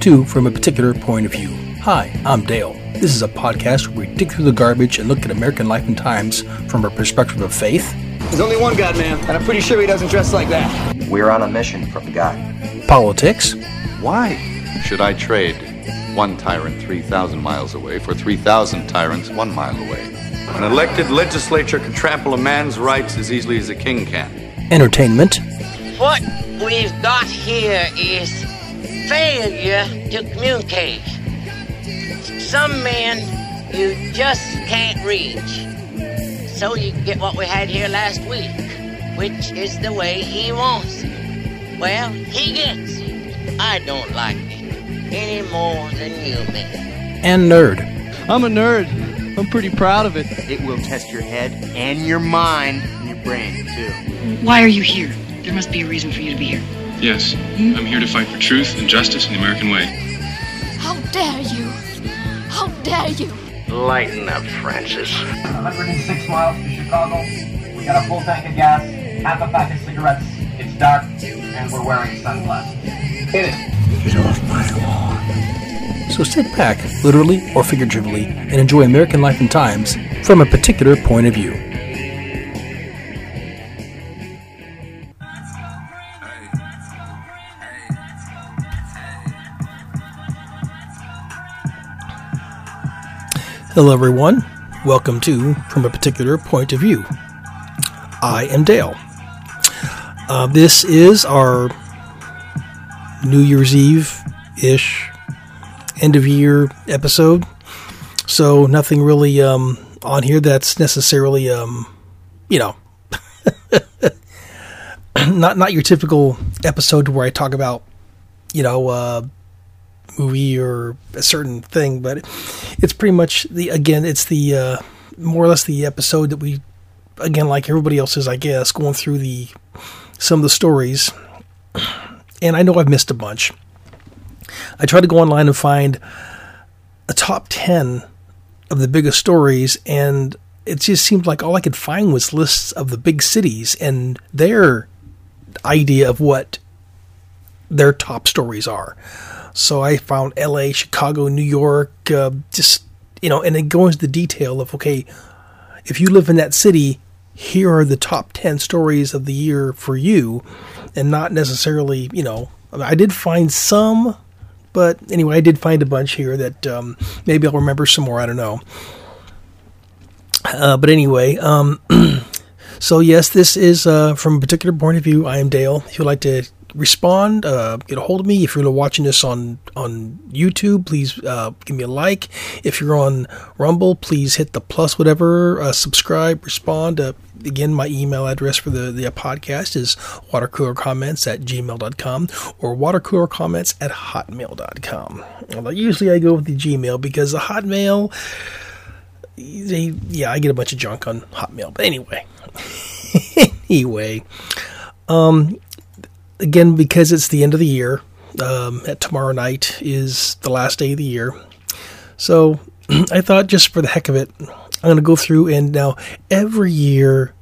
Welcome to From a Particular Point of View. Hi, I'm Dale. This is a podcast where we dig through the garbage and look at American life and times from a perspective of faith, There's only one God, man, and I'm pretty sure he doesn't dress like that. We're on a mission from God. politics, Why should I trade one tyrant 3,000 miles away for 3,000 tyrants one mile away? An elected legislature can trample a man's rights as easily as a king can. entertainment, What we've got here is failure to communicate. Some men you just can't reach. So you get what we had here last week, which is the way he wants it. Well, he gets it. I don't like it any more than you, man. and nerd. I'm a nerd. I'm pretty proud of it. It will test your head and your mind and your brain, too. Why are you here? There must be a reason for you to be here. Yes, I'm here to fight for truth and justice in the American way. How dare you? How dare you? Lighten up, Francis. 106 miles to Chicago. We got a full tank of gas, half a pack of cigarettes. It's dark, and we're wearing sunglasses. Hit it. Get off my lawn. So sit back, literally or figuratively, and enjoy American life and times from a particular point of view. Hello, everyone. Welcome to From a Particular Point of View. I am Dale. Uh, this is our New Year's Eve ish end of year episode. So nothing really um, on here that's necessarily, um, you know, not not your typical episode where I talk about, you know, uh, movie or a certain thing, but it's pretty much the again, it's the uh, more or less the episode that we again like everybody else's, I guess, going through the some of the stories. And I know I've missed a bunch. I tried to go online and find a top 10 of the biggest stories, and it just seemed like all I could find was lists of the big cities and their idea of what their top stories are. So I found LA, Chicago, New York, uh, just, you know, and it goes into the detail of, okay, if you live in that city, here are the top 10 stories of the year for you, and not necessarily, you know, I did find some but anyway, I did find a bunch here that um, maybe I'll remember some more. I don't know. Uh, but anyway, um, so yes, this is uh, from a particular point of view. I am Dale. If you'd like to respond, uh, get a hold of me. If you're watching this on on YouTube, please uh, give me a like. If you're on Rumble, please hit the plus whatever. Uh, subscribe, respond. Uh, again, my email address for the, the podcast is watercoolercomments at gmail.com or watercoolercomments at hotmail.com. Although usually I go with the Gmail because the Hotmail, they, yeah, I get a bunch of junk on Hotmail. But anyway, anyway, um, again, because it's the end of the year, um, tomorrow night is the last day of the year. So I thought just for the heck of it, I'm going to go through and now every year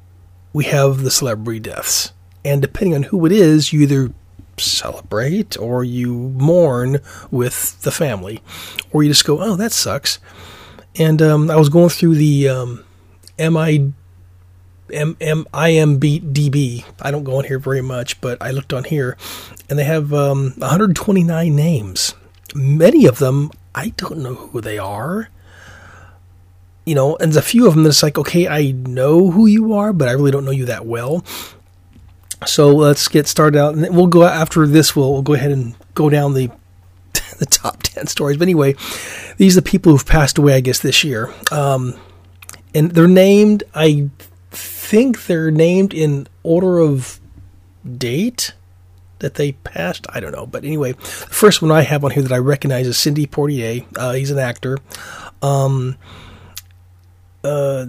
we have the celebrity deaths. And depending on who it is, you either celebrate or you mourn with the family or you just go, oh, that sucks. And um, I was going through the um, MI, M, M, IMDB. I don't go on here very much, but I looked on here and they have um, 129 names. Many of them, I don't know who they are you know, and there's a few of them that's like, okay, I know who you are, but I really don't know you that well. So let's get started out, and we'll go after this. We'll, we'll go ahead and go down the the top ten stories. But anyway, these are the people who've passed away, I guess, this year, um, and they're named. I think they're named in order of date that they passed. I don't know, but anyway, the first one I have on here that I recognize is Sidney Poitier. Uh, he's an actor. Um, uh,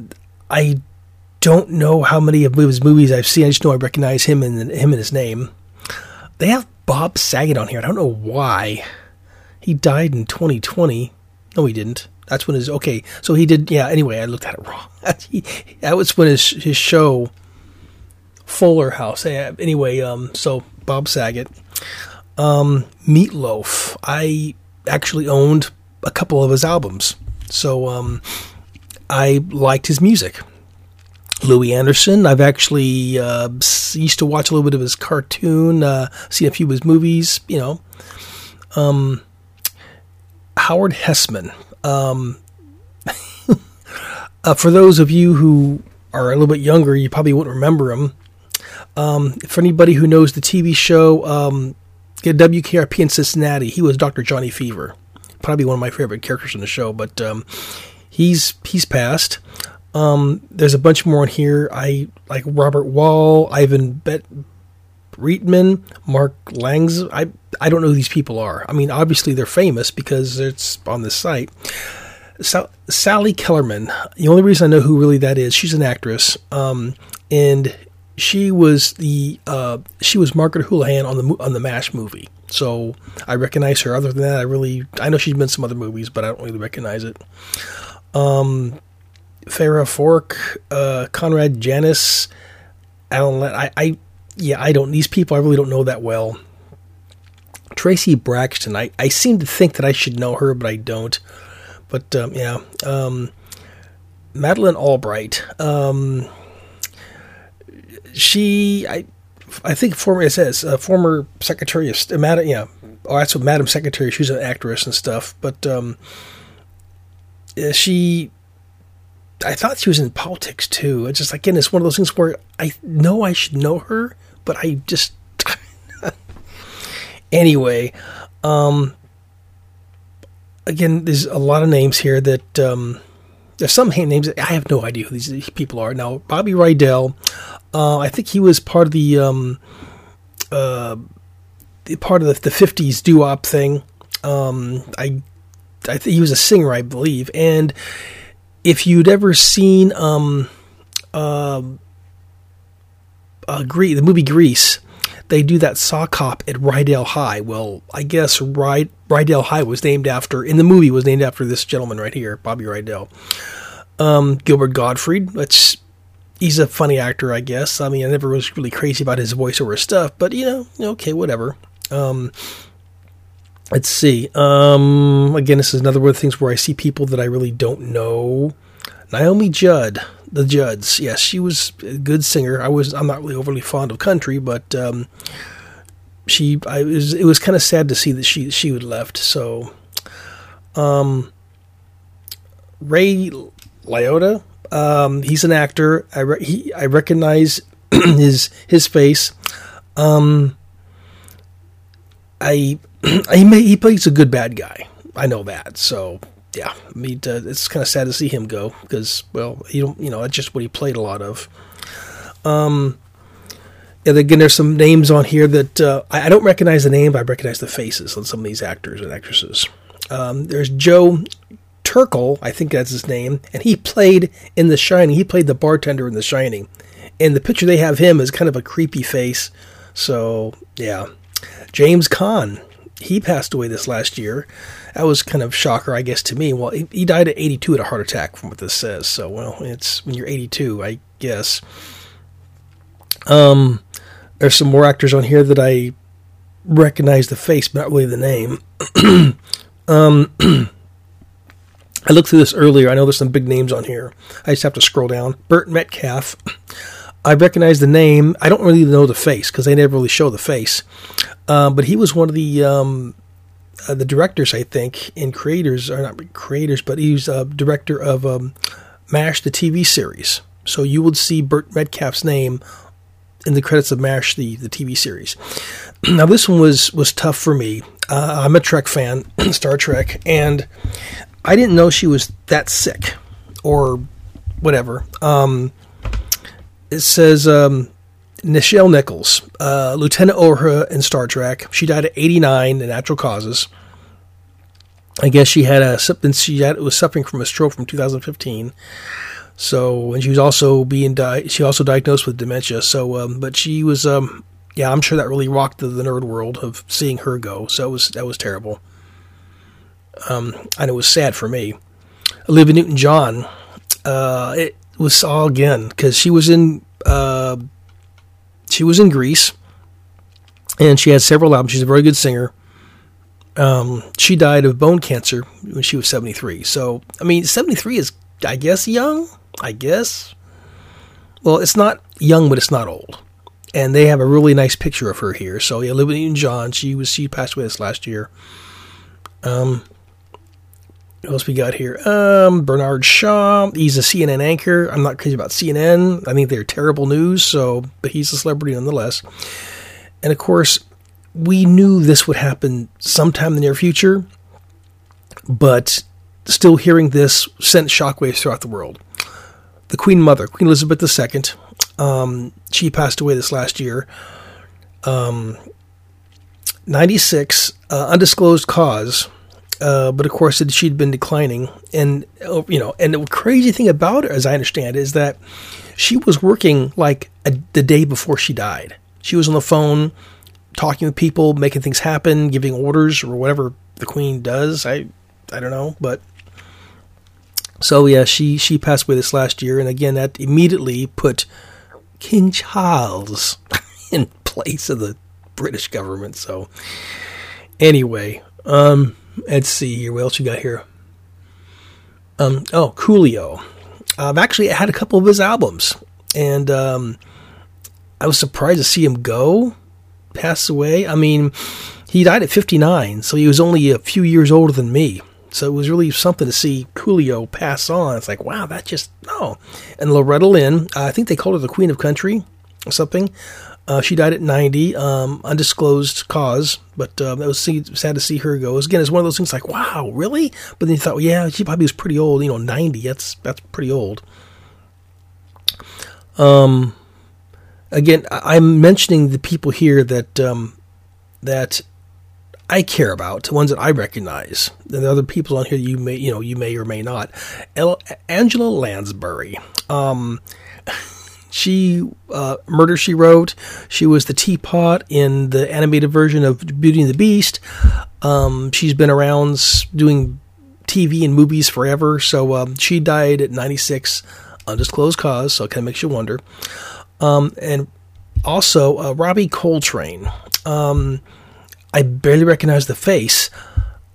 I don't know how many of his movies I've seen. I just know I recognize him and him and his name. They have Bob Saget on here. I don't know why. He died in 2020. No, he didn't. That's when his okay. So he did. Yeah. Anyway, I looked at it wrong. he, that was when his his show Fuller House. Anyway, um, so Bob Saget. Um, Meatloaf. I actually owned a couple of his albums, so um, I liked his music. Louie Anderson. I've actually uh, used to watch a little bit of his cartoon, uh, seen a few of his movies. You know, um, Howard Hesseman. Um, uh, for those of you who are a little bit younger, you probably wouldn't remember him. Um, for anybody who knows the TV show um, WKRP in Cincinnati, he was Dr. Johnny Fever. Probably one of my favorite characters in the show, but um, he's he's passed. Um, there's a bunch more in here. I like Robert Wall, Ivan Bet Reitman, Mark Langs. I I don't know who these people are. I mean, obviously they're famous because it's on this site. Sally Kellerman. The only reason I know who really that is, she's an actress, um, and she was the uh, she was Margaret Houlihan on the on the Mash movie. So I recognize her. Other than that, I really I know she's been in some other movies, but I don't really recognize it. Um, Fawcett, uh, Conrad Janis, Alan. I, I yeah, I don't. These people I really don't know that well. Traci Braxton. I, I seem to think that I should know her, but I don't. But um, yeah, um, Madeleine Albright. Um, she, I, I think former it says uh, former Secretary of. Madam, yeah, oh, that's what Madam Secretary. She's an actress and stuff, but um, she. I thought she was in politics too. It's just again, it's one of those things where I know I should know her, but I just anyway. Um, again, there's a lot of names here that um, there's some names that I have no idea who these people are. Now, Bobby Rydell, uh, I think he was part of the um, uh, part of the, the 50s doo-wop thing. Um, I I he was a singer, I believe. And if you'd ever seen um, uh, uh, Grease, the movie Grease, they do that sock hop at Rydell High. Well, I guess Ryd- Rydell High was named after, in the movie, was named after this gentleman right here, Bobby Rydell. Um, Gilbert Gottfried, that's, he's a funny actor, I guess. I mean, I never was really crazy about his voiceover stuff, but, you know, okay, whatever. Um, let's see. Um, again, this is another one of the things where I see people that I really don't know. Naomi Judd, the Judds. Yes, she was a good singer. I was I'm not really overly fond of country, but um, she I was it was kind of sad to see that she she had left. So, um, Ray Liotta, um, he's an actor. I re- he I recognize his his face. Um, I he may, he plays a good bad guy. I know that. So yeah, I mean, uh, it's kind of sad to see him go because, well, you don't, you know, that's just what he played a lot of. Um, and again, there's some names on here that uh, I, I, don't recognize the name, but I recognize the faces on some of these actors and actresses. Um, there's Joe Turkel, I think that's his name, and he played in The Shining. He played the bartender in The Shining, and the picture they have him is kind of a creepy face. So yeah, James Caan, he passed away this last year that was kind of shocker, I guess, to me. Well, he, he died at 82 at a heart attack, from what this says. So, well, it's when you're 82, I guess. Um, there's some more actors on here that I recognize the face, but not really the name. um, I looked through this earlier. I know there's some big names on here. I just have to scroll down. Burt Metcalf. I recognize the name. I don't really know the face because they never really show the face. Uh, but he was one of the um, uh, the directors, I think, and creators are not creators, but he was a director of um, MASH, the TV series. So you would see Burt Metcalf's name in the credits of MASH, the, the TV series. now, this one was, was tough for me. Uh, I'm a Trek fan, Star Trek, and I didn't know she was that sick or whatever. Um, it says um, Nichelle Nichols, uh, Lieutenant Uhura in Star Trek. She died at 89 in natural causes. I guess she had a something she had, was suffering from a stroke from 2015. So, and she was also being di- she also diagnosed with dementia. So, um, but she was, um, yeah, I'm sure that really rocked the, the, nerd world of seeing her go. So it was that was terrible. Um, and it was sad for me. Olivia Newton John, uh, it was all again because she was in uh, she was in Grease, and she had several albums. She's a very good singer. Um, she died of bone cancer when she was 73. So, I mean, 73 is, I guess, young. I guess. Well, it's not young, but it's not old. And they have a really nice picture of her here. So, yeah, Olivia Newton-John. She was she passed away this last year. Um, what else we got here? Um, Bernard Shaw. He's a CNN anchor. I'm not crazy about CNN. I think they're terrible news. So, but he's a celebrity nonetheless. And of course, we knew this would happen sometime in the near future, but still hearing this sent shockwaves throughout the world. The Queen Mother, Queen Elizabeth II, um, she passed away this last year. Um, 96, uh, undisclosed cause, uh, but of course she'd been declining. And, uh, you know, and the crazy thing about her, as I understand, is that she was working like a, the day before she died. She was on the phone talking with people, making things happen, giving orders or whatever the queen does. I I don't know, but so yeah, she she passed away this last year, and again that immediately put King Charles in place of the British government. So anyway, um, let's see here. What else you got here? Um, oh, Coolio. I've actually had a couple of his albums, and um, I was surprised to see him go, pass away. I mean, he died at 59, so he was only a few years older than me. So it was really something to see Coolio pass on. It's like, wow, that just, no. And Loretta Lynn, I think they called her the Queen of Country or something. Uh, she died at 90, um, undisclosed cause, but uh, was sad to see her go. Again, it's one of those things like, wow, really? But then you thought, well, yeah, she probably was pretty old. You know, 90, that's that's pretty old. Um, again, I'm mentioning the people here that um, that I care about, the ones that I recognize. And the other people on here you may you know you may or may not. El- Angela Lansbury. Um, she uh, Murder She Wrote. She was the teapot in the animated version of Beauty and the Beast. Um, she's been around doing TV and movies forever. So um, she died at 96, undisclosed cause. So it kind of makes you wonder. Um, and also, uh, Robbie Coltrane. Um, I barely recognize the face,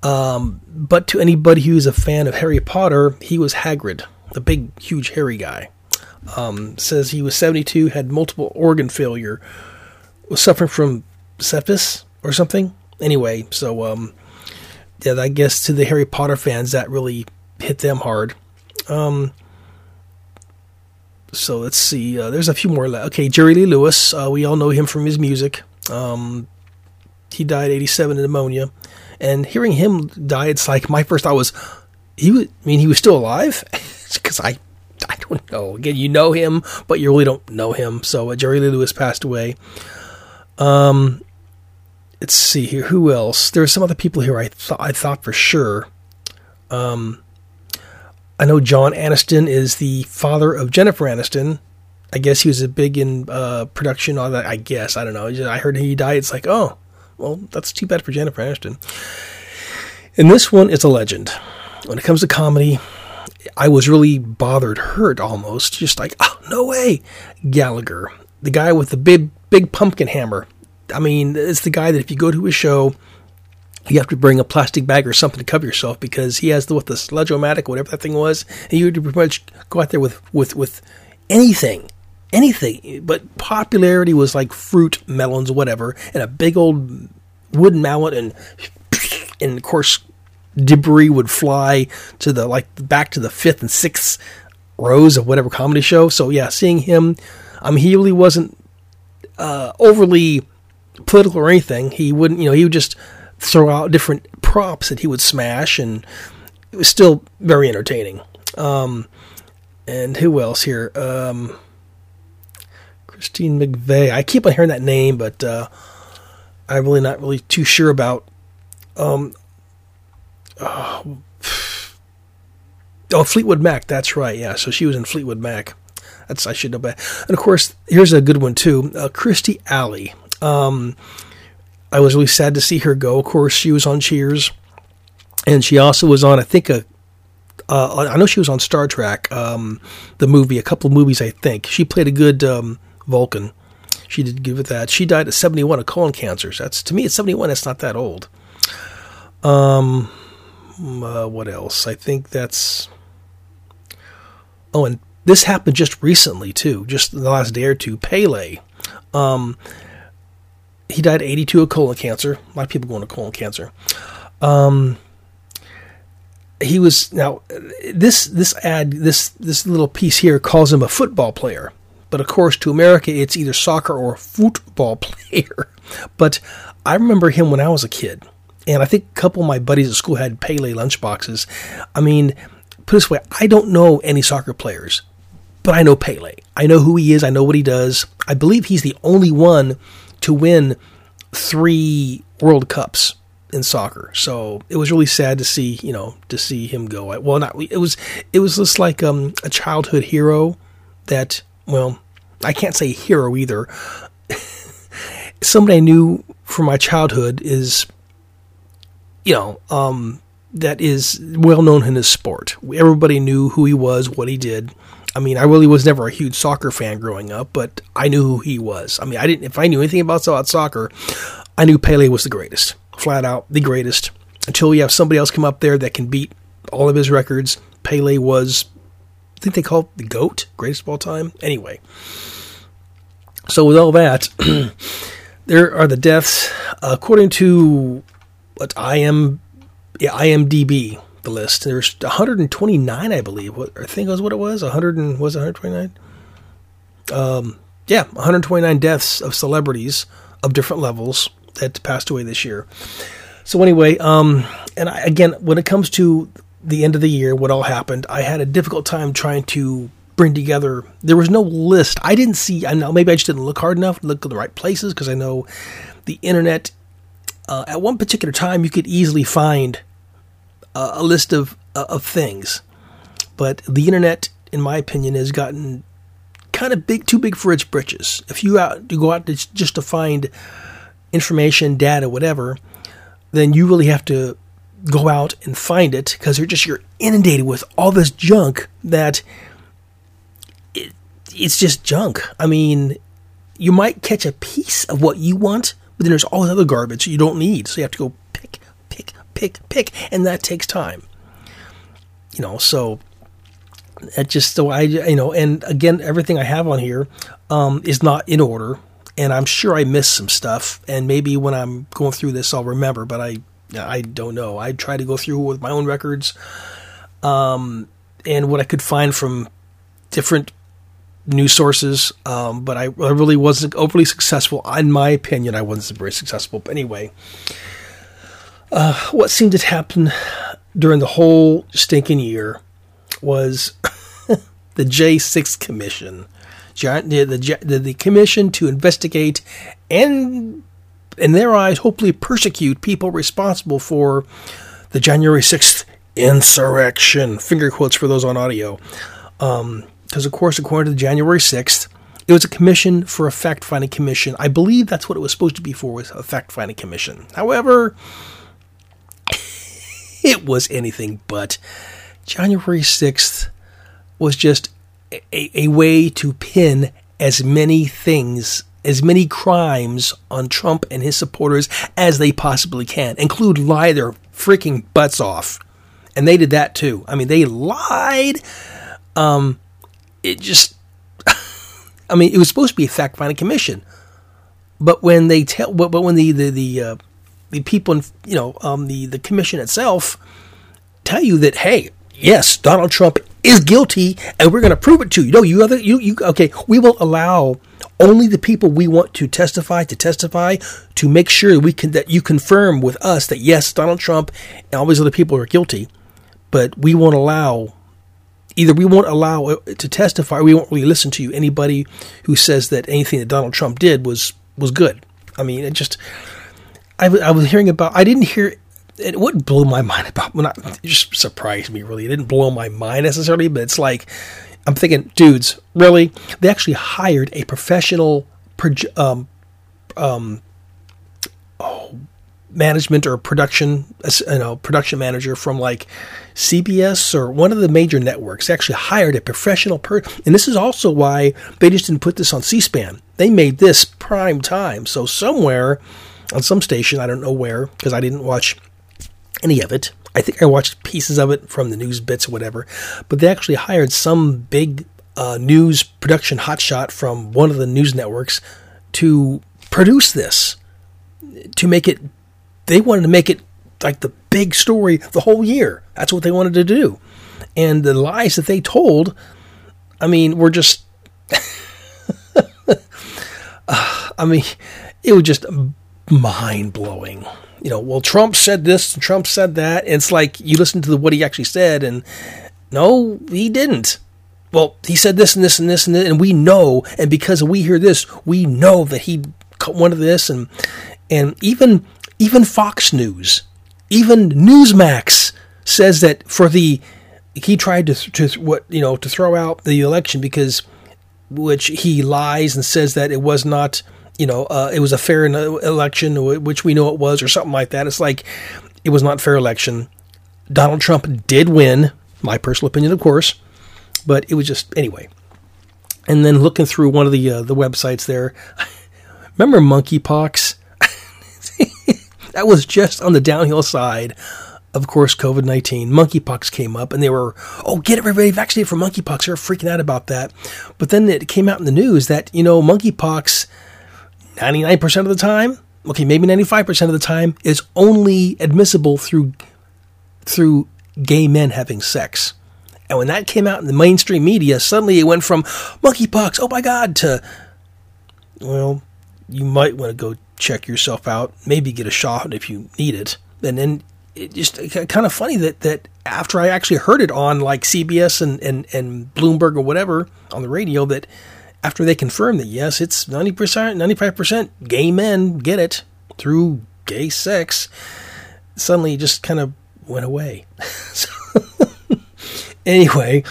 um, but to anybody who's a fan of Harry Potter, he was Hagrid, the big, huge, hairy guy. Um, says he was 72, had multiple organ failure, was suffering from sepsis or something. Anyway, so um, yeah, I guess to the Harry Potter fans, that really hit them hard. Um, so let's see. Uh, there's a few more. Okay, Jerry Lee Lewis. Uh, we all know him from his music. Um, he died 87 of pneumonia, and hearing him die, it's like my first thought was, he was. I mean, he was still alive because I, I don't know. Again, you know him, but you really don't know him. So uh, Jerry Lee Lewis passed away. Um, let's see here. Who else? There are some other people here. I thought I thought for sure. Um, I know John Aniston is the father of Jennifer Aniston. I guess he was a big in uh, production on that. I guess I don't know. I heard he died. It's like, oh, well, that's too bad for Jennifer Aniston. And this one is a legend. When it comes to comedy, I was really bothered, hurt almost, just like, oh, no way. Gallagher, the guy with the big, big pumpkin hammer. I mean, it's the guy that if you go to his show, you have to bring a plastic bag or something to cover yourself because he has the with the sledge-o-matic, whatever that thing was, and you had to pretty much go out there with with with anything, anything. But popularity was like fruit, melons, whatever, and a big old wooden mallet, and and of course debris would fly to the like back to the fifth and sixth rows of whatever comedy show. So yeah, seeing him, mean, he really wasn't uh, overly political or anything. He wouldn't, you know, he would just throw out different props that he would smash, and it was still very entertaining. Um, and who else here? Um, Christine McVie. I keep on hearing that name, but uh, I'm really not really too sure about. Um, oh, oh, Fleetwood Mac. That's right. Yeah, so she was in Fleetwood Mac. That's I should know better. And of course, here's a good one too. Uh, Kirstie Alley. Um, I was really sad to see her go. Of course, she was on Cheers, and she also was on, I think, a. Uh, I know she was on Star Trek, um, the movie, a couple of movies, I think. She played a good um, Vulcan. she did give it that. She died at 71 of colon cancers. That's to me at 71. That's not that old. Um, uh, what else? I think that's. Oh, and this happened just recently too, just the last day or two. Pele, um, he died at 82 of colon cancer. A lot of people going to colon cancer. Um, he was now this this ad this this little piece here calls him a football player, but of course to America it's either soccer or football player. but I remember him when I was a kid, and I think a couple of my buddies at school had Pele lunchboxes. I mean, put this way, I don't know any soccer players, but I know Pele. I know who he is. I know what he does. I believe he's the only one to win three World Cups in soccer. So it was really sad to see, you know, to see him go. Well, not it was it was just like um, a childhood hero that well, I can't say hero either. Somebody I knew from my childhood is you know, um, that is well known in his sport. Everybody knew who he was, what he did. I mean, I really was never a huge soccer fan growing up, but I knew who he was. I mean, I didn't. If I knew anything about, about soccer, I knew Pele was the greatest flat out the greatest. Until we have somebody else come up there that can beat all of his records, Pele was, I think they call it the GOAT, greatest of all time. Anyway, so with all that, there are the deaths. According to what I am, yeah, IMDb, the list, there's 129, I believe. What I think was what it was. 100 and was 129? Um, yeah, 129 deaths of celebrities of different levels that passed away this year. So anyway, um, and I, again, when it comes to the end of the year, what all happened, I had a difficult time trying to bring together. There was no list. I didn't see. I know maybe I just didn't look hard enough, look at the right places because I know the internet. Uh, at one particular time, you could easily find uh, a list of uh, of things, but the internet, in my opinion, has gotten kind of big, too big for its britches. If you out you go out to, just to find information, data, whatever, then you really have to go out and find it because you're just you're inundated with all this junk that it, it's just junk. I mean, you might catch a piece of what you want, then there's all this other garbage you don't need. So you have to go pick, pick, pick, pick, and that takes time. You know, so that just so I you know, and again, everything I have on here um, is not in order and I'm sure I missed some stuff. And maybe when I'm going through this, I'll remember. But I, I don't know. I try to go through with my own records, um, and what I could find from different news sources. Um, but I, I, really wasn't overly successful. In my opinion, I wasn't very successful. But anyway, uh, what seemed to happen during the whole stinking year was the J6 Commission the, the, the commission to investigate and, in their eyes, hopefully persecute people responsible for the January 6th insurrection. Finger quotes for those on audio. Because, of course, according to January 6th, it was a commission for a fact finding commission. I believe that's what it was supposed to be for, was a fact finding commission. However, it was anything but. January 6th was just a, a way to pin as many things, as many crimes on Trump and his supporters as they possibly can, include lie their freaking butts off. And they did that too. I mean, they lied. Um, it just, I mean, it was supposed to be a fact finding commission, but when they tell, but, but when the the the uh, the people, in, you know, um, the the commission itself tell you that hey, yes, Donald Trump is guilty, and we're going to prove it to you. No, you other you you okay. We will allow only the people we want to testify to testify to make sure we can that you confirm with us that yes, Donald Trump and all these other people are guilty, but we won't allow either we won't allow to testify. We won't really listen to you. Anybody who says that anything that Donald Trump did was was good. I mean, it just. I, I was hearing about. I didn't hear it wouldn't blow my mind about not it just surprised me really. It didn't blow my mind necessarily, but it's like I'm thinking, dudes, really? They actually hired a professional um um oh management or production, you know, production manager from like CBS or one of the major networks actually hired a professional person. And this is also why they just didn't put this on C-SPAN. They made this prime time. So somewhere on some station, I don't know where, because I didn't watch any of it. I think I watched pieces of it from the news bits or whatever. But they actually hired some big uh, news production hotshot from one of the news networks to produce this, to make it. They wanted to make it like the big story the whole year. That's what they wanted to do. And the lies that they told, I mean, were just. I mean, it was just mind blowing. You know, well, Trump said this and Trump said that. And it's like you listen to the, what he actually said, and no, he didn't. Well, he said this and this and this and this, and we know, and because we hear this, we know that he wanted this, and and even even Fox News, even Newsmax says that for the he tried to to what you know to throw out the election because which he lies and says that it was not you know uh, it was a fair election which we know it was or something like that. It's like it was not fair election. Donald trump did win my personal opinion of course but it was just anyway. And then looking through one of the uh, the websites there remember monkeypox that was just on the downhill side of course, COVID 19, monkeypox came up, and they were, oh, get everybody vaccinated for monkeypox. They were freaking out about that. But then it came out in the news that, you know, monkeypox, 99% of the time, okay, maybe 95% of the time, is only admissible through, through gay men having sex. And when that came out in the mainstream media, suddenly it went from monkeypox, oh my God, to, well, you might want to go check yourself out, maybe get a shot if you need it. And then it just kind of funny that that after I actually heard it on like CBS and, and, and Bloomberg or whatever on the radio, that after they confirmed that yes, it's 90%, 95% gay men get it through gay sex, suddenly it just kind of went away. so, anyway,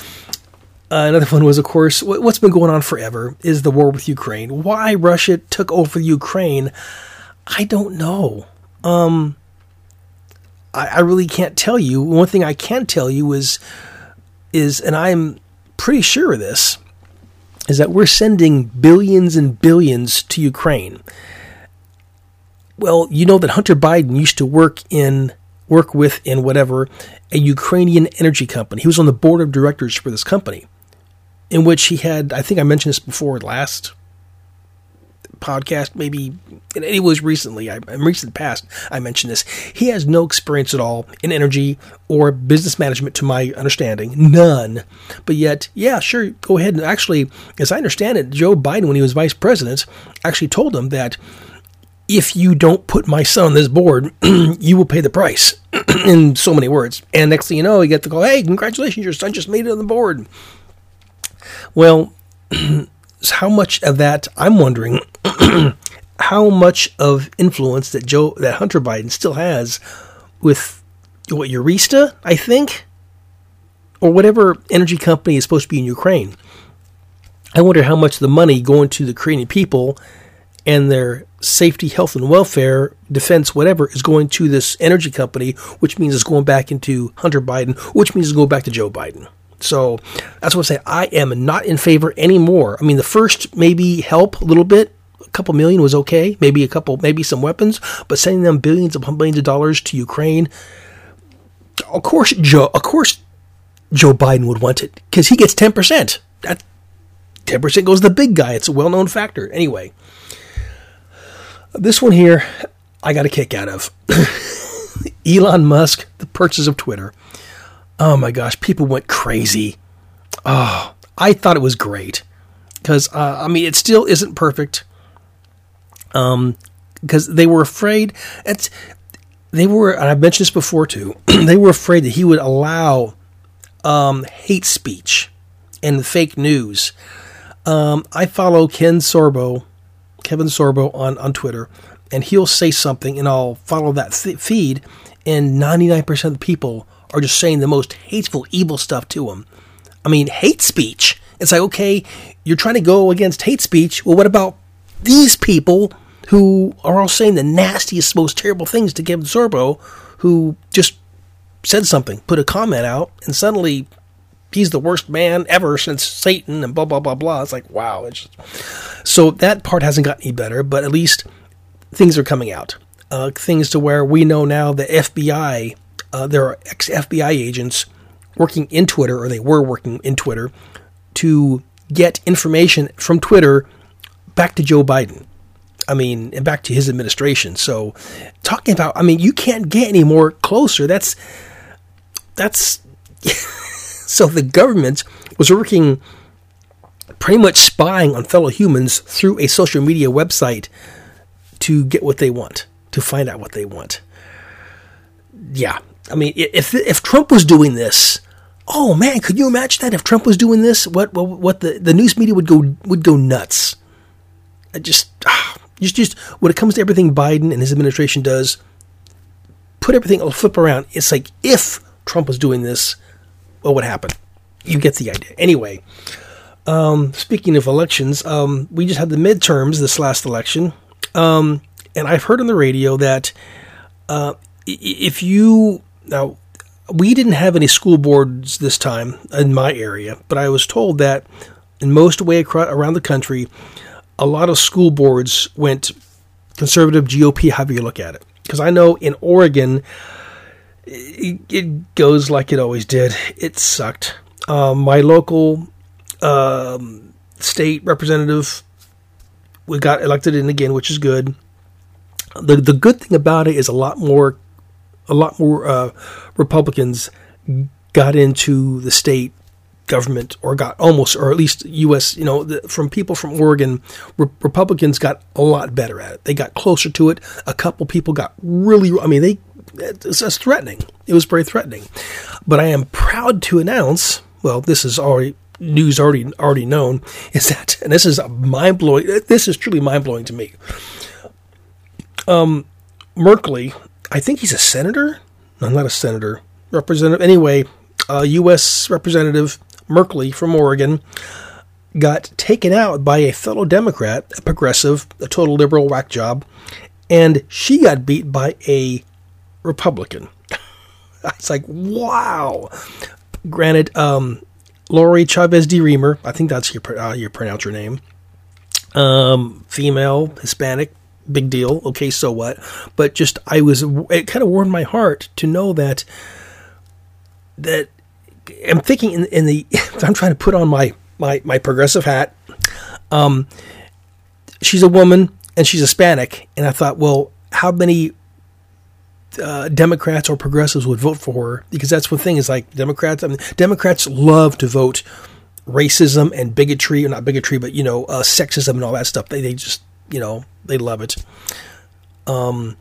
uh, another one was, of course, what's been going on forever is the war with Ukraine. Why Russia took over Ukraine, I don't know. Um, I, I really can't tell you. One thing I can tell you is is, and I'm pretty sure of this, is that we're sending billions and billions to Ukraine. Well, you know that Hunter Biden used to work in work with in whatever a Ukrainian energy company. He was on the board of directors for this company, in which he had I think I mentioned this before last podcast, maybe it was recently, I, in recent past, I mentioned this. He has no experience at all in energy or business management, to my understanding, none. But yet, yeah, sure, go ahead. And actually, as I understand it, Joe Biden, when he was vice president, actually told him that if you don't put my son on this board, you will pay the price in so many words. And next thing you know, you get the call, hey, congratulations, your son just made it on the board. Well, how much of that I'm wondering how much of influence that Joe that Hunter Biden still has with what Urista, I think, or whatever energy company is supposed to be in Ukraine. I wonder how much the money going to the Ukrainian people and their safety, health, and welfare, defense, whatever, is going to this energy company, which means it's going back into Hunter Biden, which means it's going back to Joe Biden. So that's what I say. I am not in favor anymore. I mean, the first maybe help a little bit. A couple million was okay. Maybe a couple, maybe some weapons, but sending them billions upon billions of dollars to Ukraine. Of course, Joe. Of course, Joe Biden would want it because he gets ten percent. That ten percent goes to the big guy. It's a well-known factor. Anyway, this one here, I got a kick out of. Elon Musk, the purchase of Twitter oh my gosh, people went crazy. Oh, I thought it was great because uh, I mean it still isn't perfect. Um, because they were afraid. It's they were, and I've mentioned this before too. they were afraid that he would allow um, hate speech and fake news. Um, I follow Ken Sorbo, Kevin Sorbo on on Twitter, and he'll say something, and I'll follow that th- feed, and ninety nine percent of the people are just saying the most hateful, evil stuff to him. I mean, hate speech. It's like, okay, you're trying to go against hate speech. Well, what about these people who are all saying the nastiest, most terrible things to Kevin Sorbo, who just said something, put a comment out, and suddenly he's the worst man ever since Satan and blah blah blah blah. It's like wow. It's just... so that part hasn't gotten any better, but at least things are coming out. Uh, things to where we know now the FBI, uh, there are ex FBI agents working in Twitter, or they were working in Twitter, to get information from Twitter back to Joe Biden. I mean, and back to his administration. So, talking about, I mean, you can't get any more closer. That's that's so the government was working pretty much spying on fellow humans through a social media website to get what they want, to find out what they want. Yeah, I mean, if if Trump was doing this, oh man, could you imagine that? If Trump was doing this, what what, what the, the news media would go would go nuts. I just, ah, just just when it comes to everything Biden and his administration does, put everything, I'll flip around. It's like if Trump was doing this, what would happen? You get the idea. Anyway, um, speaking of elections, um, we just had the midterms this last election, um, and I've heard on the radio that uh, if you now we didn't have any school boards this time in my area, but I was told that in most way across, around the country, a lot of school boards went conservative GOP, however you look at it. Because I know in Oregon, it, it goes like it always did. It sucked. Um, my local um, state representative we got elected in again, which is good. The the good thing about it is a lot more a lot more uh, Republicans got into the state government or got almost or at least US you know the, from people from Oregon re- Republicans got a lot better at it they got closer to it a couple people got really I mean they it's, it's threatening. It was very threatening. But I am proud to announce, well, this is already news already already known, is that and this is mind blowing. This is truly mind blowing to me. Um, Merkley, I think he's a senator. No, not a senator. Representative. Anyway, uh, U.S. Representative Merkley from Oregon got taken out by a fellow Democrat, a progressive, a total liberal whack job, and she got beat by a Republican. it's like, wow. Granted, um, Lori Chavez-DeRemer, I think that's your, uh, your pronounce your name. Um, female, Hispanic, big deal. Okay, so what? But just, I was, it kind of warmed my heart to know that, that I'm thinking in, in the, I'm trying to put on my, my, my progressive hat. Um, she's a woman and she's Hispanic. And I thought, well, how many uh, Democrats or progressives would vote for her because that's one thing is like Democrats. I mean, Democrats love to vote racism and bigotry, or not bigotry, but you know, uh, sexism and all that stuff. They they just you know they love it. Um,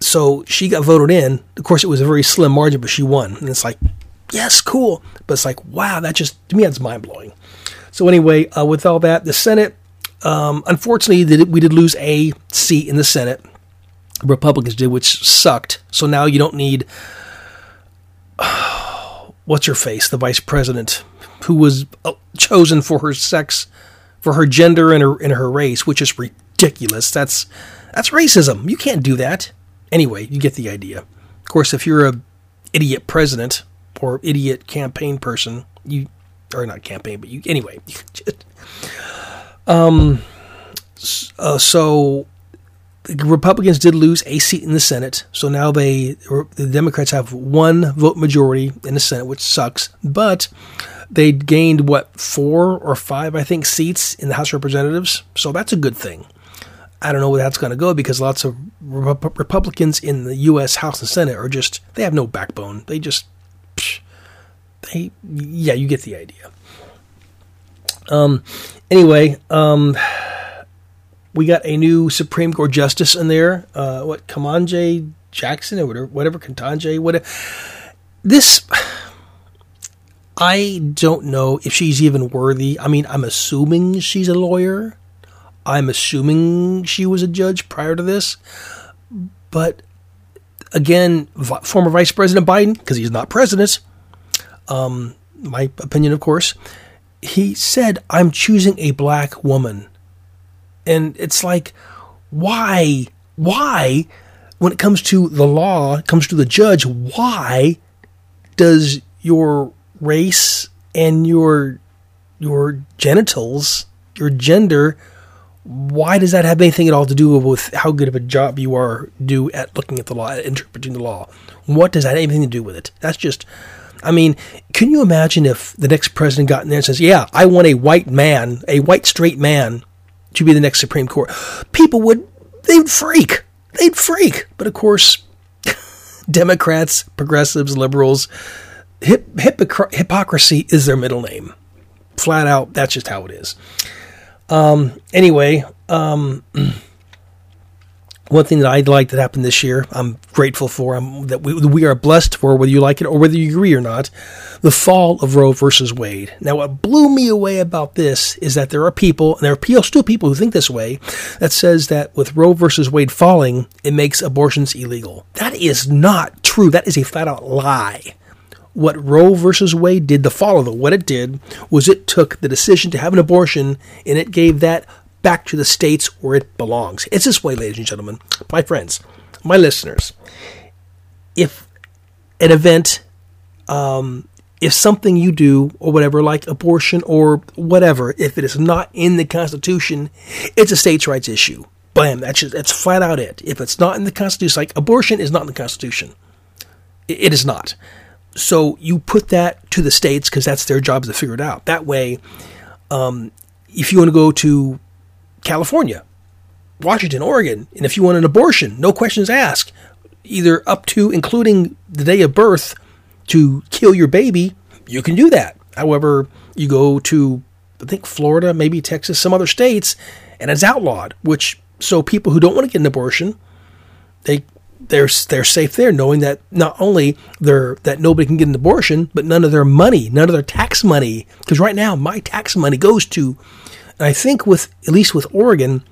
so she got voted in. Of course, it was a very slim margin, but she won, and it's like, yes, cool. But it's like, wow, that just to me that's mind blowing. So anyway, uh, with all that, the Senate. Um, unfortunately, we did lose a seat in the Senate. Republicans did, which sucked. So now you don't need what's her face, the vice president, who was uh, chosen for her sex, for her gender and her and her race, which is. That's that's racism. You can't do that. Anyway, you get the idea. Of course, if you're a idiot president or idiot campaign person, you or not campaign, but you anyway. um. Uh, so the Republicans did lose a seat in the Senate, so now they the Democrats have one vote majority in the Senate, which sucks. But they gained what four or five, I think, seats in the House of Representatives, so that's a good thing. I don't know where that's going to go because lots of Rep- Republicans in the U.S. House and Senate are just they have no backbone. They just psh, they yeah, you get the idea. Um. Anyway, um we got a new Supreme Court justice in there. Uh, what Kamanje Jackson or whatever, whatever Kantanje, whatever. This, I don't know if she's even worthy. I mean, I'm assuming she's a lawyer. I'm assuming she was a judge prior to this. But again, former Vice President Biden, because he's not president, um, my opinion, of course, he said, I'm choosing a black woman and it's like, why, why, when it comes to the law, comes to the judge, why does your race and your your genitals, your gender, why does that have anything at all to do with how good of a job you are do at looking at the law, at interpreting the law? What does that have anything to do with it? That's just I mean, can you imagine if the next president got in there and says, "Yeah, I want a white man, a white straight man, to be the next Supreme Court"? People would they'd freak, they'd freak. But of course, Democrats, progressives, liberals, hip, hypocr- hypocrisy is their middle name. Flat out, that's just how it is. Um, anyway, um, one thing that I'd like that happened this year, I'm grateful for, I'm, that we, we are blessed for, whether you like it or whether you agree or not, the fall of Roe versus Wade. Now, what blew me away about this is that there are people, and there are still people who think this way, that says that with Roe versus Wade falling, it makes abortions illegal. That is not true. That is a flat out lie. What Roe versus Wade did, the fall of it, what it did was it took the decision to have an abortion and it gave that back to the states where it belongs. It's this way, ladies and gentlemen, my friends, my listeners. If an event, um, if something you do or whatever, like abortion or whatever, if it is not in the Constitution, it's a states' rights issue. Bam, that's just, that's flat out it. If it's not in the Constitution, like abortion is not in the Constitution. it, it is not. So you put that to the states because that's their job to figure it out. That way, um, if you want to go to California, Washington, Oregon, and if you want an abortion, no questions asked, either up to including the day of birth to kill your baby, you can do that. However, you go to I think Florida, maybe Texas, some other states, and it's outlawed. Which so people who don't want to get an abortion, they they're they're safe there, knowing that not only they're that nobody can get an abortion, but none of their money, none of their tax money, because right now my tax money goes to and I think with at least with Oregon,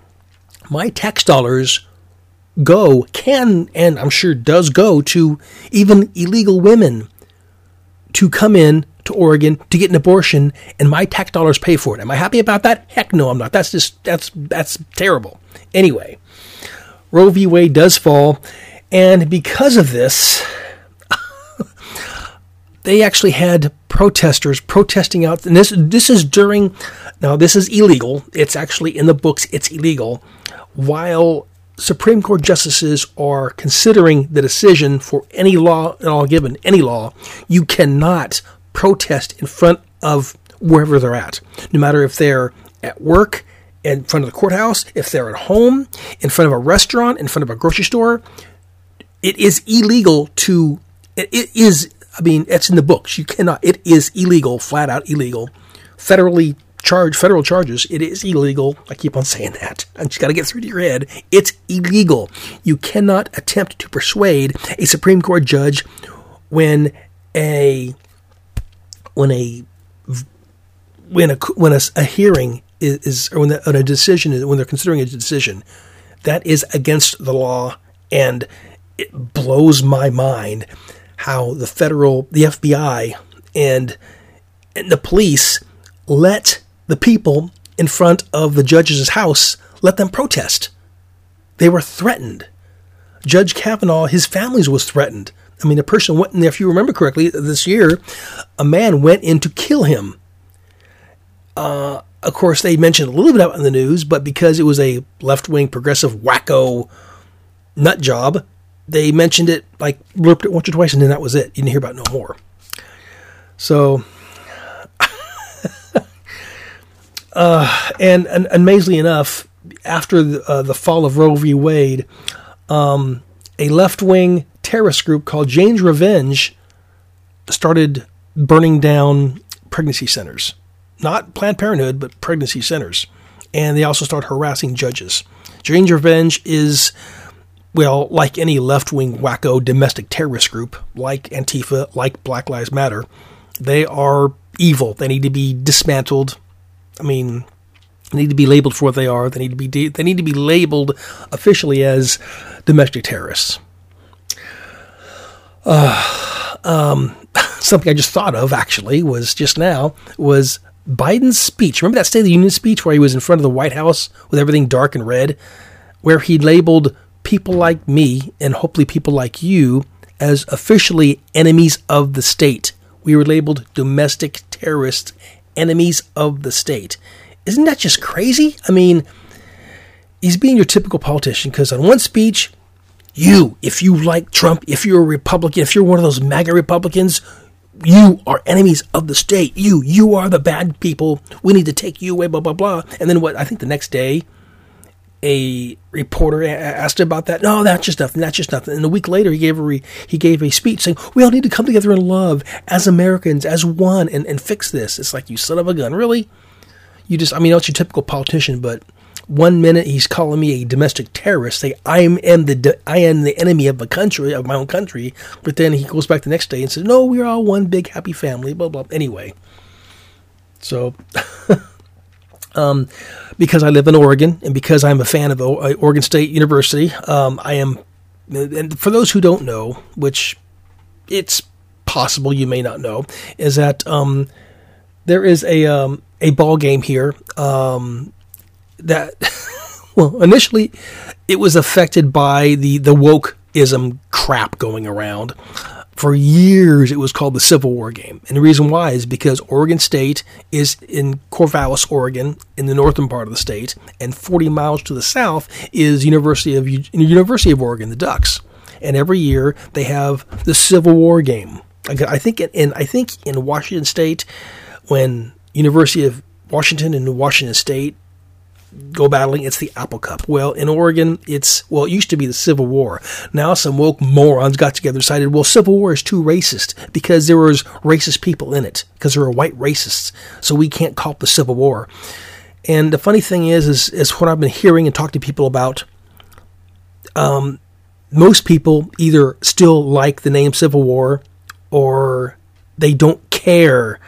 my tax dollars go can and I'm sure does go to even illegal women to come in to Oregon to get an abortion and my tax dollars pay for it. Am I happy about that? Heck no, I'm not. That's just that's that's terrible. Anyway, Roe v. Wade does fall and because of this they actually had protesters protesting out and this this is during now, this is illegal. It's actually in the books, it's illegal. While Supreme Court justices are considering the decision for any law at all given, any law, you cannot protest in front of wherever they're at. No matter if they're at work, in front of the courthouse, if they're at home, in front of a restaurant, in front of a grocery store, it is illegal to, it, it is, I mean, it's in the books. You cannot, it is illegal, flat out illegal, federally charged, federal charges. It is illegal. I keep on saying that. I just got to get through to your head. It's illegal. You cannot attempt to persuade a Supreme Court judge when a when a when a when a, a hearing is, is or when, the, when a decision is when they're considering a decision that is against the law and it blows my mind how the federal the FBI and and the police let the people in front of the judge's house let them protest. They were threatened. Judge Kavanaugh, his family was threatened. I mean, a person went in there, if you remember correctly, this year, a man went in to kill him. Uh, of course, they mentioned a little bit about in the news, but because it was a left wing progressive wacko nut job, they mentioned it like blurped it once or twice, and then that was it. You didn't hear about no more. So Uh, and, and, amazingly enough, after the, uh, the, fall of Roe v. Wade, um, a left wing terrorist group called Jane's Revenge started burning down pregnancy centers. Not Planned Parenthood, but pregnancy centers. And they also start harassing judges. Jane's Revenge is, well, like any left wing wacko domestic terrorist group, like Antifa, like Black Lives Matter, they are evil. They need to be dismantled I mean, they need to be labeled for what they are. They need to be de- they need to be labeled officially as domestic terrorists. Uh, um, something I just thought of actually was just now was Biden's speech. Remember that State of the Union speech where he was in front of the White House with everything dark and red, where he labeled people like me and hopefully people like you as officially enemies of the state. We were labeled domestic terrorists, enemies of the state. Isn't that just crazy? I mean, he's being your typical politician because on one speech, you, if you like Trump, if you're a Republican, if you're one of those MAGA Republicans, you are enemies of the state. You, you are the bad people. We need to take you away, blah, blah, blah. And then what? I think the next day, a reporter asked about that. No, that's just nothing. That's just nothing. And a week later, he gave a re, he gave a speech saying we all need to come together in love as Americans, as one, and, and fix this. It's like you son of a gun, really. You just, I mean, it's your typical politician, but one minute he's calling me a domestic terrorist, say I am the I am the enemy of the country of my own country, but then he goes back the next day and says, "No, we're all one big happy family." Blah blah. Anyway, so. um, because I live in Oregon and because I'm a fan of uh, Oregon State University, um, I am. And for those who don't know, which it's possible you may not know, is that um, there is a um, a ball game here um, that well initially it was affected by the the wokeism crap going around for years it was called the Civil War game. And the reason why is because Oregon State is in Corvallis, Oregon, in the northern part of the state, and 40 miles to the south is University of University of Oregon, the Ducks. And every year they have the Civil War game. I think in I think in Washington State when University of Washington and Washington State go battling, it's the Apple Cup. Well, in Oregon, it's, well, it used to be the Civil War. Now some woke morons got together and decided, well, Civil War is too racist because there was racist people in it, because there were white racists. So we can't call it the Civil War. And the funny thing is, is, is what I've been hearing and talking to people about, um, most people either still like the name Civil War or they don't care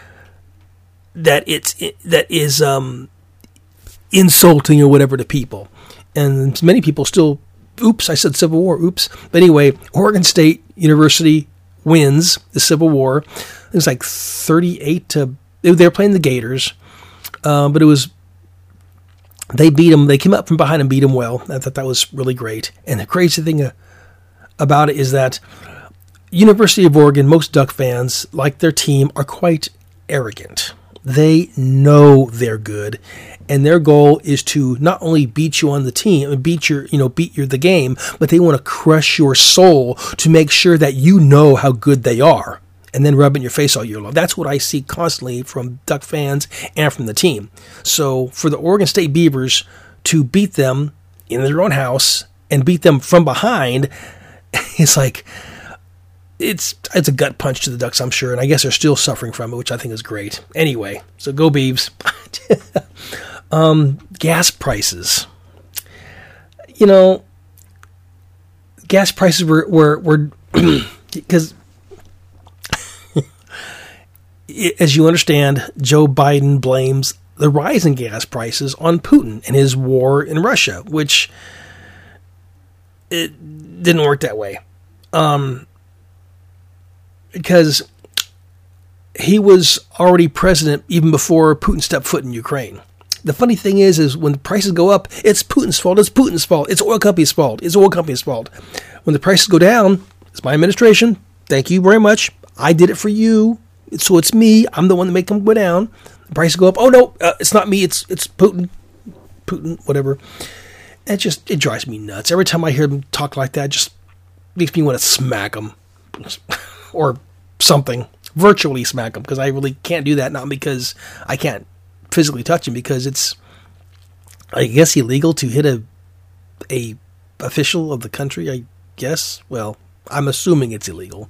that it's that is um, insulting or whatever to people. And many people still, oops, I said Civil War, oops. But anyway, Oregon State University wins the Civil War. It was like 38 to, they were playing the Gators, uh, but it was, they beat them, they came up from behind and beat them well. I thought that was really great. And the crazy thing uh, about it is that University of Oregon, most Duck fans, like their team, are quite arrogant. They know they're good, and their goal is to not only beat you on the team, beat your, you know, beat your the game, but they want to crush your soul to make sure that you know how good they are, and then rub in your face all year long. That's what I see constantly from Duck fans and from the team. So for the Oregon State Beavers to beat them in their own house and beat them from behind, it's like it's it's a gut punch to the Ducks, I'm sure, and I guess they're still suffering from it, which I think is great. Anyway, so go Beavs. um, gas prices. You know, gas prices were were were because. as you understand, Joe Biden blames the rise in gas prices on Putin and his war in Russia, which it didn't work that way. Um, because he was already president even before Putin stepped foot in Ukraine. The funny thing is, is when the prices go up, it's Putin's fault. It's Putin's fault. It's oil company's fault. It's oil company's fault. When the prices go down, it's my administration. Thank you very much. I did it for you, so it's me. I'm the one that make them go down. The prices go up. Oh no, uh, it's not me. It's it's Putin. Putin, whatever. It just it drives me nuts every time I hear them talk like that. Just makes me want to smack them. or something, virtually smack him because I really can't do that. Not because I can't physically touch him, because it's, I guess, illegal to hit a a official of the country. I guess. Well, I'm assuming it's illegal.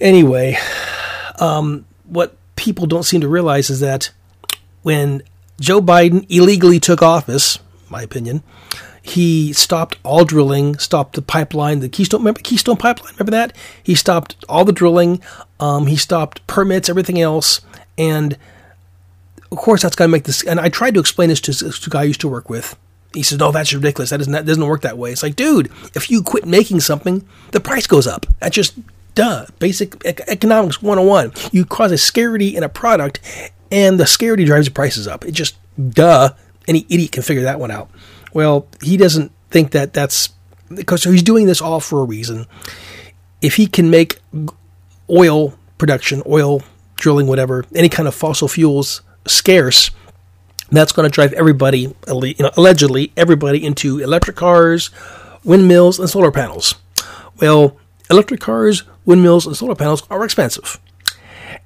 Anyway, um, what people don't seem to realize is that when Joe Biden illegally took office, my opinion, he stopped all drilling, stopped the pipeline, the Keystone. Remember Keystone Pipeline? Remember that? He stopped all the drilling. Um, he stopped permits, everything else, and of course that's going to make this. And I tried to explain this to, to a guy I used to work with. He says, "No, that's ridiculous. That doesn't that doesn't work that way." It's like, dude, if you quit making something, the price goes up. That's just duh. Basic economics 101. You cause a scarcity in a product, and the scarcity drives the prices up. It just duh. Any idiot can figure that one out. Well, he doesn't think that that's because he's doing this all for a reason. If he can make oil production, oil drilling, whatever, any kind of fossil fuels scarce, that's going to drive everybody, you know, allegedly everybody into electric cars, windmills, and solar panels. Well, electric cars, windmills, and solar panels are expensive,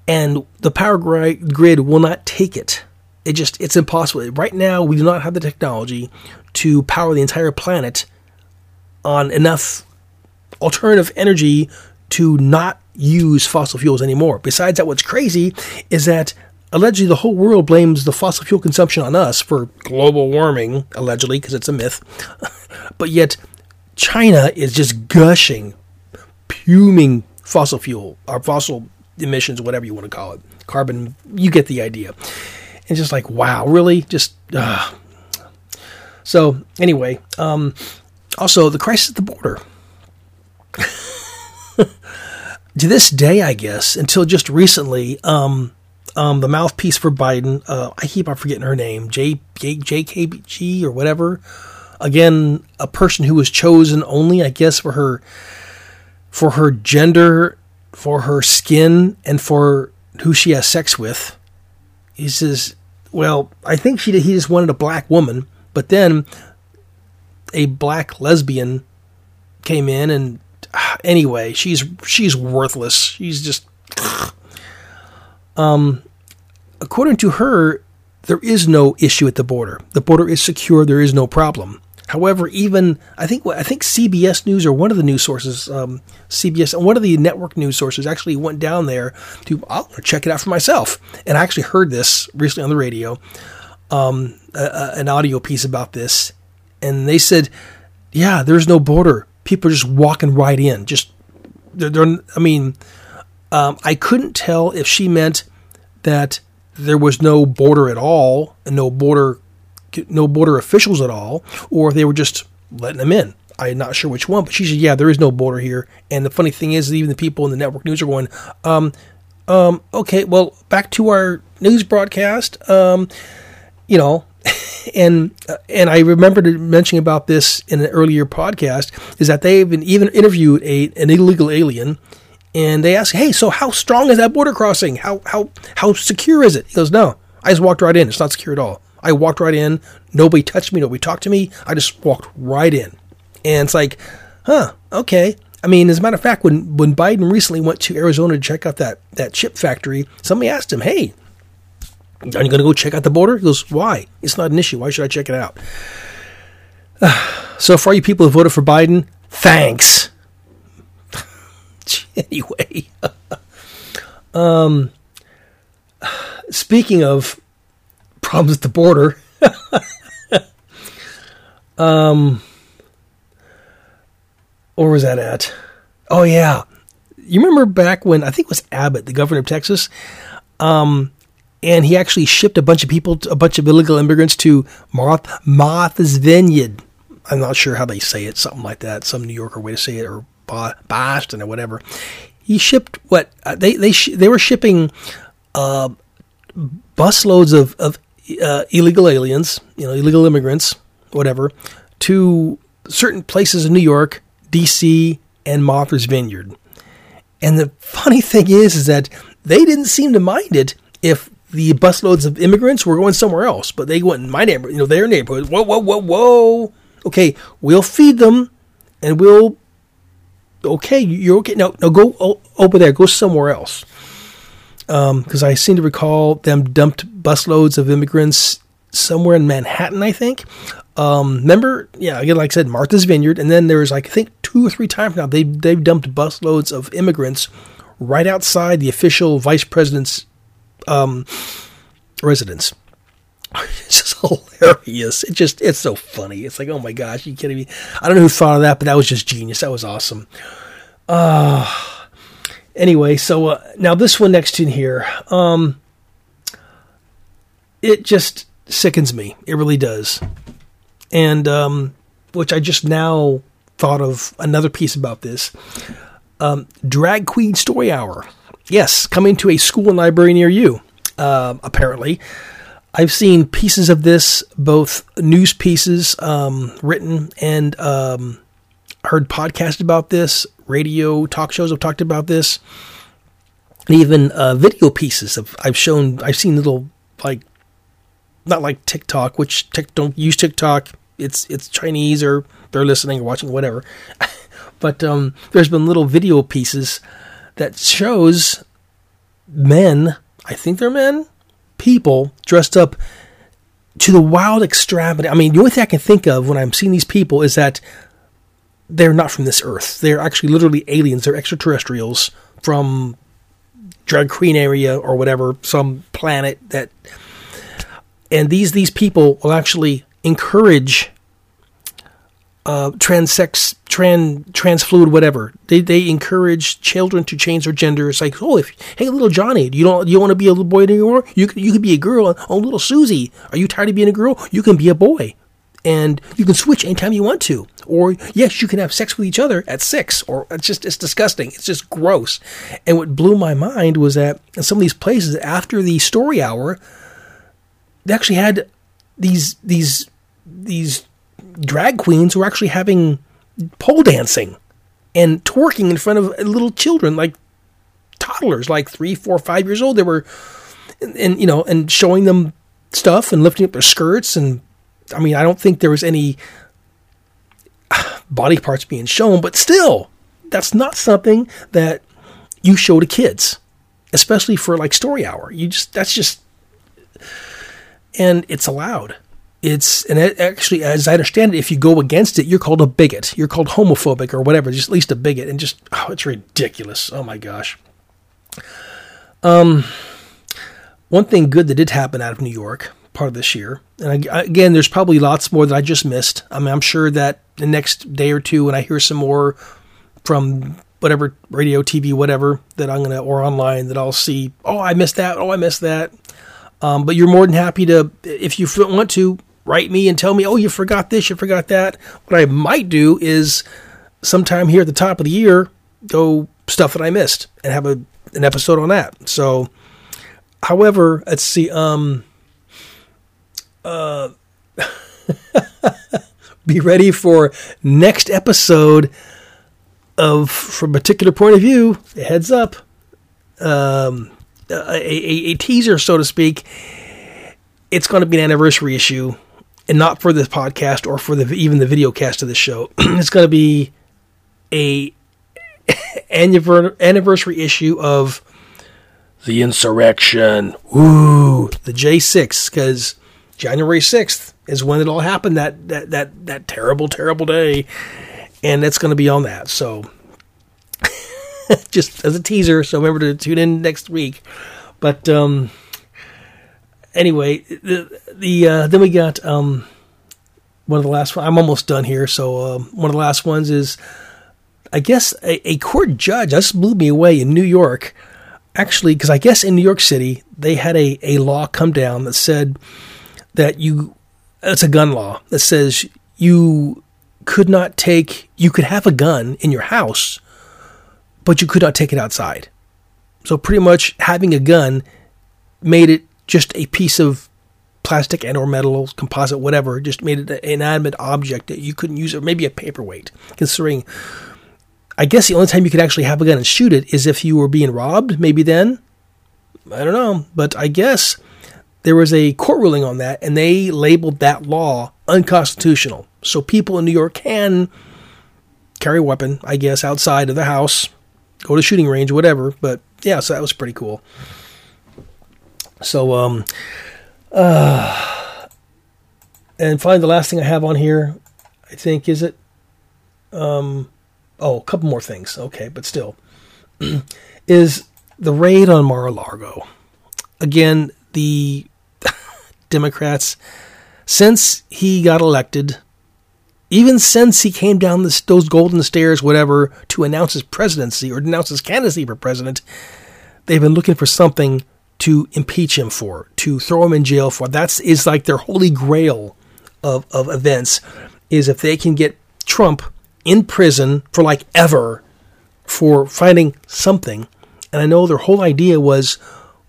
and the power grid will not take it. It just it's impossible. Right now, we do not have the technology to power the entire planet on enough alternative energy to not use fossil fuels anymore. Besides that, what's crazy is that allegedly the whole world blames the fossil fuel consumption on us for global warming, allegedly, because it's a myth. but yet, China is just gushing, puming fossil fuel, or fossil emissions, whatever you want to call it. Carbon, you get the idea. And just like, wow, really? Just, uh. So, anyway, um, also the crisis at the border. to this day, I guess, until just recently, um, um, the mouthpiece for Biden, uh, I keep on forgetting her name, J, or whatever. Again, a person who was chosen only, I guess, for her, for her gender, for her skin, and for who she has sex with. He says, well, I think she did, he just wanted a black woman, but then a black lesbian came in and anyway, she's she's worthless. She's just um according to her there is no issue at the border. The border is secure, there is no problem. However, even I think I think CBS News or one of the news sources, um, CBS and one of the network news sources actually went down there to I'll check it out for myself. And I actually heard this recently on the radio, um, a, a, an audio piece about this, and they said, "Yeah, there's no border people are just walking right in. Just they're, they're I mean, um, I couldn't tell if she meant that there was no border at all and no border no border officials at all, or they were just letting them in. I'm not sure which one, but she said, "Yeah, there is no border here." And the funny thing is, even the people in the network news are going, um, um, "Okay, well, back to our news broadcast." Um, you know, and and I remember mentioning about this in an earlier podcast is that they even even interviewed a an illegal alien, and they asked, "Hey, so how strong is that border crossing? How how how secure is it?" He goes, "No, I just walked right in. It's not secure at all. I walked right in. Nobody touched me. Nobody talked to me. I just walked right in." And it's like, huh, okay. I mean, as a matter of fact, when when Biden recently went to Arizona to check out that that chip factory, somebody asked him, "Hey, are you going to go check out the border? He goes, Why? It's not an issue. Why should I check it out? so, for all you people who voted for Biden, thanks. anyway, um, speaking of problems at the border, um, where was that at? Oh, yeah. You remember back when I think it was Abbott, the governor of Texas? Um, and he actually shipped a bunch of people, a bunch of illegal immigrants to Martha's Vineyard. I'm not sure how they say it, something like that, some New Yorker way to say it, or Boston or whatever. He shipped what uh, they they sh- they were shipping uh, busloads of of uh, illegal aliens, you know, illegal immigrants, whatever, to certain places in New York, D.C., and Martha's Vineyard. And the funny thing is, is that they didn't seem to mind it if the busloads of immigrants were going somewhere else, but they went in my neighborhood, you know, their neighborhood. Whoa, whoa, whoa, whoa. Okay, we'll feed them, and we'll. Okay, you're okay. Now, now go over there. Go somewhere else. Because um, I seem to recall them dumped busloads of immigrants somewhere in Manhattan. I think. Um, remember, yeah, again, like I said, Martha's Vineyard, and then there's like I think two or three times now they they've dumped busloads of immigrants right outside the official vice president's um, residence. It's just hilarious. It just it's so funny. It's like, oh my gosh, you kidding me? I don't know who thought of that, but that was just genius. That was awesome. Uh anyway, so uh, now this one next in here, um, it just sickens me. It really does. And um, which I just now thought of another piece about this. Um, Drag Queen Story Hour. Yes, coming to a school and library near you, uh, apparently. I've seen pieces of this, both news pieces um, written and um, heard podcasts about this, radio talk shows have talked about this, even uh, video pieces of I've shown. I've seen little like not like TikTok, which tic, don't use TikTok. It's it's Chinese or they're listening or watching whatever. but um, there's been little video pieces that shows men. I think they're men, people dressed up to the wild extravagant. I mean, the only thing I can think of when I'm seeing these people is that they're not from this earth. They're actually literally aliens. They're extraterrestrials from drug queen area or whatever, some planet that. And these these people will actually encourage uh, transsex, trans, trans fluid, whatever. They they encourage children to change their gender. It's like, oh, if hey, little Johnny, you don't you want to be a little boy anymore? You you could be a girl. Oh, little Susie, are you tired of being a girl? You can be a boy, and you can switch anytime you want to. Or yes, you can have sex with each other at six. Or it's just it's disgusting. It's just gross. And what blew my mind was that in some of these places after the story hour, they actually had these these these drag queens were actually having pole dancing and twerking in front of little children, like toddlers, like three, four, five years old. They were, and, and you know, and showing them stuff and lifting up their skirts. And I mean, I don't think there was any body parts being shown, but still, that's not something that you show to kids, especially for like story hour. You just, that's just, and it's allowed it's and it actually as i understand it if you go against it you're called a bigot. You're called homophobic or whatever just at least a bigot and just oh it's ridiculous. Oh my gosh. Um one thing good that did happen out of new york part of this year and I, again there's probably lots more that i just missed. I mean i'm sure that the next day or two when i hear some more from whatever radio tv whatever that i'm gonna or online that i'll see oh i missed that oh i missed that. Um, but you're more than happy to, if you want to, write me and tell me, oh, you forgot this, you forgot that. What I might do is sometime here at the top of the year, go stuff that I missed and have a an episode on that. So, however, let's see. Um, uh, be ready for next episode of from a particular point of view. Heads up, um, a, a, a teaser, so to speak. It's going to be an anniversary issue and not for this podcast or for the even the video cast of the show. it's going to be a anniversary issue of the insurrection. Ooh, the J6 because January 6th is when it all happened that that that that terrible terrible day and it's going to be on that. So just as a teaser, so remember to tune in next week. But um anyway, the, the uh, then we got um, one of the last. I'm almost done here. So um, one of the last ones is, I guess, a, a court judge. This blew me away in New York. Actually, because I guess in New York City they had a, a law come down that said that you it's a gun law that says you could not take you could have a gun in your house, but you could not take it outside. So pretty much having a gun made it just a piece of plastic and or metal, composite, whatever, just made it an inanimate object that you couldn't use or maybe a paperweight, considering I guess the only time you could actually have a gun and shoot it is if you were being robbed, maybe then. I don't know. But I guess there was a court ruling on that and they labeled that law unconstitutional. So people in New York can carry a weapon, I guess, outside of the house, go to shooting range, whatever. But yeah, so that was pretty cool. So, um, uh, and finally, the last thing I have on here, I think, is it, um, oh, a couple more things. Okay, but still, is the raid on Mar-a-Lago. Again, the Democrats, since he got elected, even since he came down this, those golden stairs, whatever, to announce his presidency or announce his candidacy for president, they've been looking for something to impeach him for, to throw him in jail for. That's is like their holy grail of, of events is if they can get Trump in prison for like ever for finding something. And I know their whole idea was,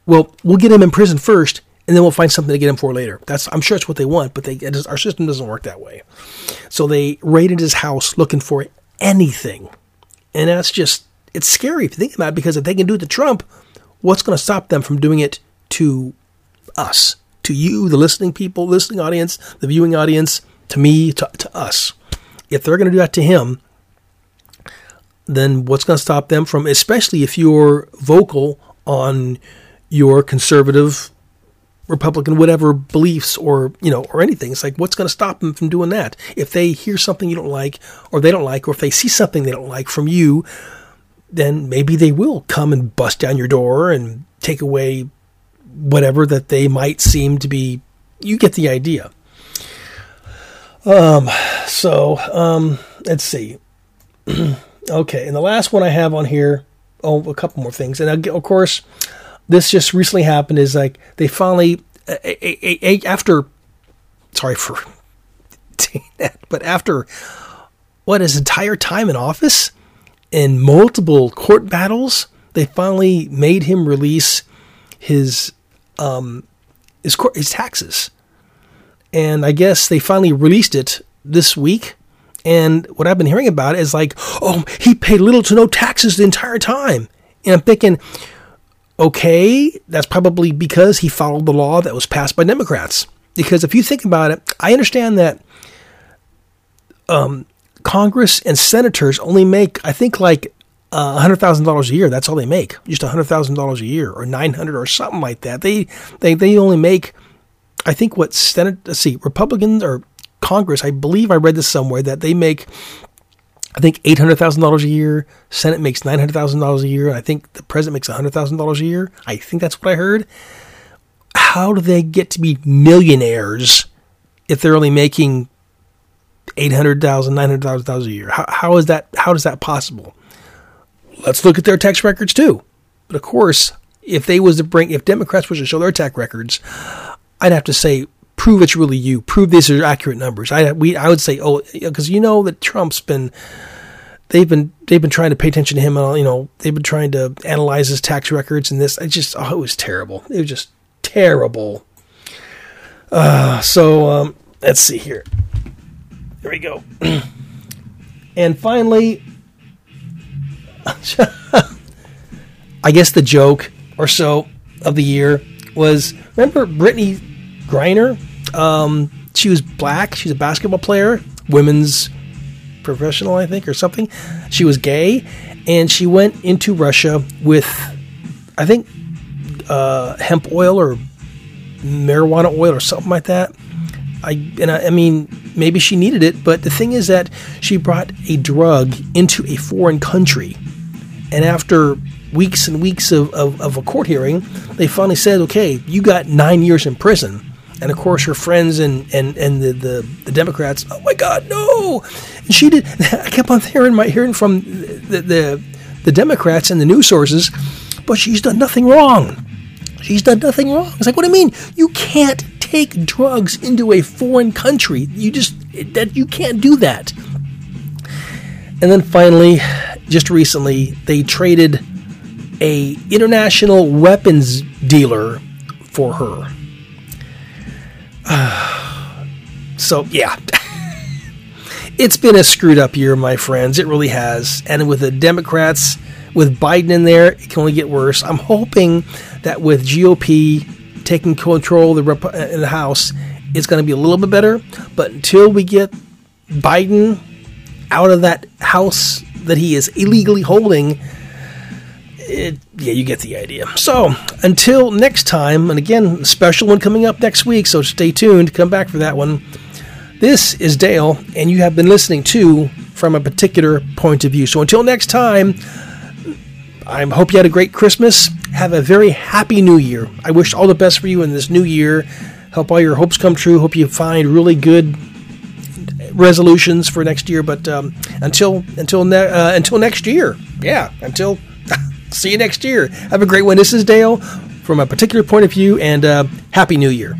well, we'll get him in prison first, and then we'll find something to get him for later. That's I'm sure it's what they want, but they our system doesn't work that way. So they raided his house looking for anything, and that's just it's scary if you think about it because if they can do it to Trump, what's going to stop them from doing it to us, to you, the listening people, listening audience, the viewing audience, to me, to, to us? If they're going to do that to him, then what's going to stop them from, especially if you're vocal on your conservative Republican whatever beliefs or you know or anything. It's like what's going to stop them from doing that? If they hear something you don't like or they don't like or if they see something they don't like from you, then maybe they will come and bust down your door and take away whatever that they might seem to be. You get the idea. Um so um let's see. okay, and the last one I have on here, oh a couple more things. And of course this just recently happened is like they finally a, a, a, after sorry for that but after what his entire time in office in multiple court battles they finally made him release his um his court, his taxes. And i guess they finally released it this week. And what i've been hearing about is like oh he paid little to no taxes the entire time. And i'm thinking okay, that's probably because he followed the law that was passed by Democrats. Because if you think about it, I understand that um, Congress and senators only make, I think, like uh, $100,000 a year. That's all they make, just $100,000 a year or 900 or something like that. They, they, they only make, I think, what Senate, let's see, Republicans or Congress, I believe I read this somewhere, that they make I think eight hundred thousand dollars a year. Senate makes nine hundred thousand dollars a year. I think the president makes hundred thousand dollars a year. I think that's what I heard. How do they get to be millionaires if they're only making eight hundred thousand, nine hundred thousand dollars a year? How, how is that? How is that possible? Let's look at their tax records too. But of course, if they was to bring, if Democrats was to show their tax records, I'd have to say prove it's really you. Prove these are accurate numbers. I we I would say oh because you know that Trump's been they've been they've been trying to pay attention to him. And you know they've been trying to analyze his tax records and this. I just oh it was terrible. It was just terrible. Uh, so um, let's see here. There we go. and finally, I guess the joke or so of the year was remember Brittney Griner um, she was black. She's a basketball player, women's professional, I think, or something. She was gay, and she went into Russia with, I think, uh, hemp oil or marijuana oil or something like that. I and I, I, mean, maybe she needed it, but the thing is that she brought a drug into a foreign country, and after weeks and weeks of, of, of a court hearing, they finally said, "Okay, you got nine years in prison." and of course her friends and and and the, the, the Democrats. Oh my God, no! And she did. I kept on hearing my hearing from the, the the Democrats and the news sources, but she's done nothing wrong. She's done nothing wrong. It's like, what do you mean? You can't take drugs into a foreign country. You just that you can't do that. And then finally, just recently, they traded a international weapons dealer for her. so, yeah. it's been a screwed up year, my friends. It really has. And with the Democrats, with Biden in there, it can only get worse. I'm hoping that with GOP taking control of the, Rep- in uh, the House, it's going to be a little bit better. But until we get Biden out of that House that he is illegally holding, it, yeah, you get the idea. So until next time, and again, special one coming up next week, so stay tuned. Come back for that one. This is Dale, and you have been listening to From a Particular Point of View. So until next time, I hope you had a great Christmas. Have a very happy new year. I wish all the best for you in this new year. Hope all your hopes come true. Hope you find really good resolutions for next year. But um, until until ne- uh, until next year, yeah, until See you next year. Have a great one. This is Dale from a particular point of view, and uh, Happy New Year.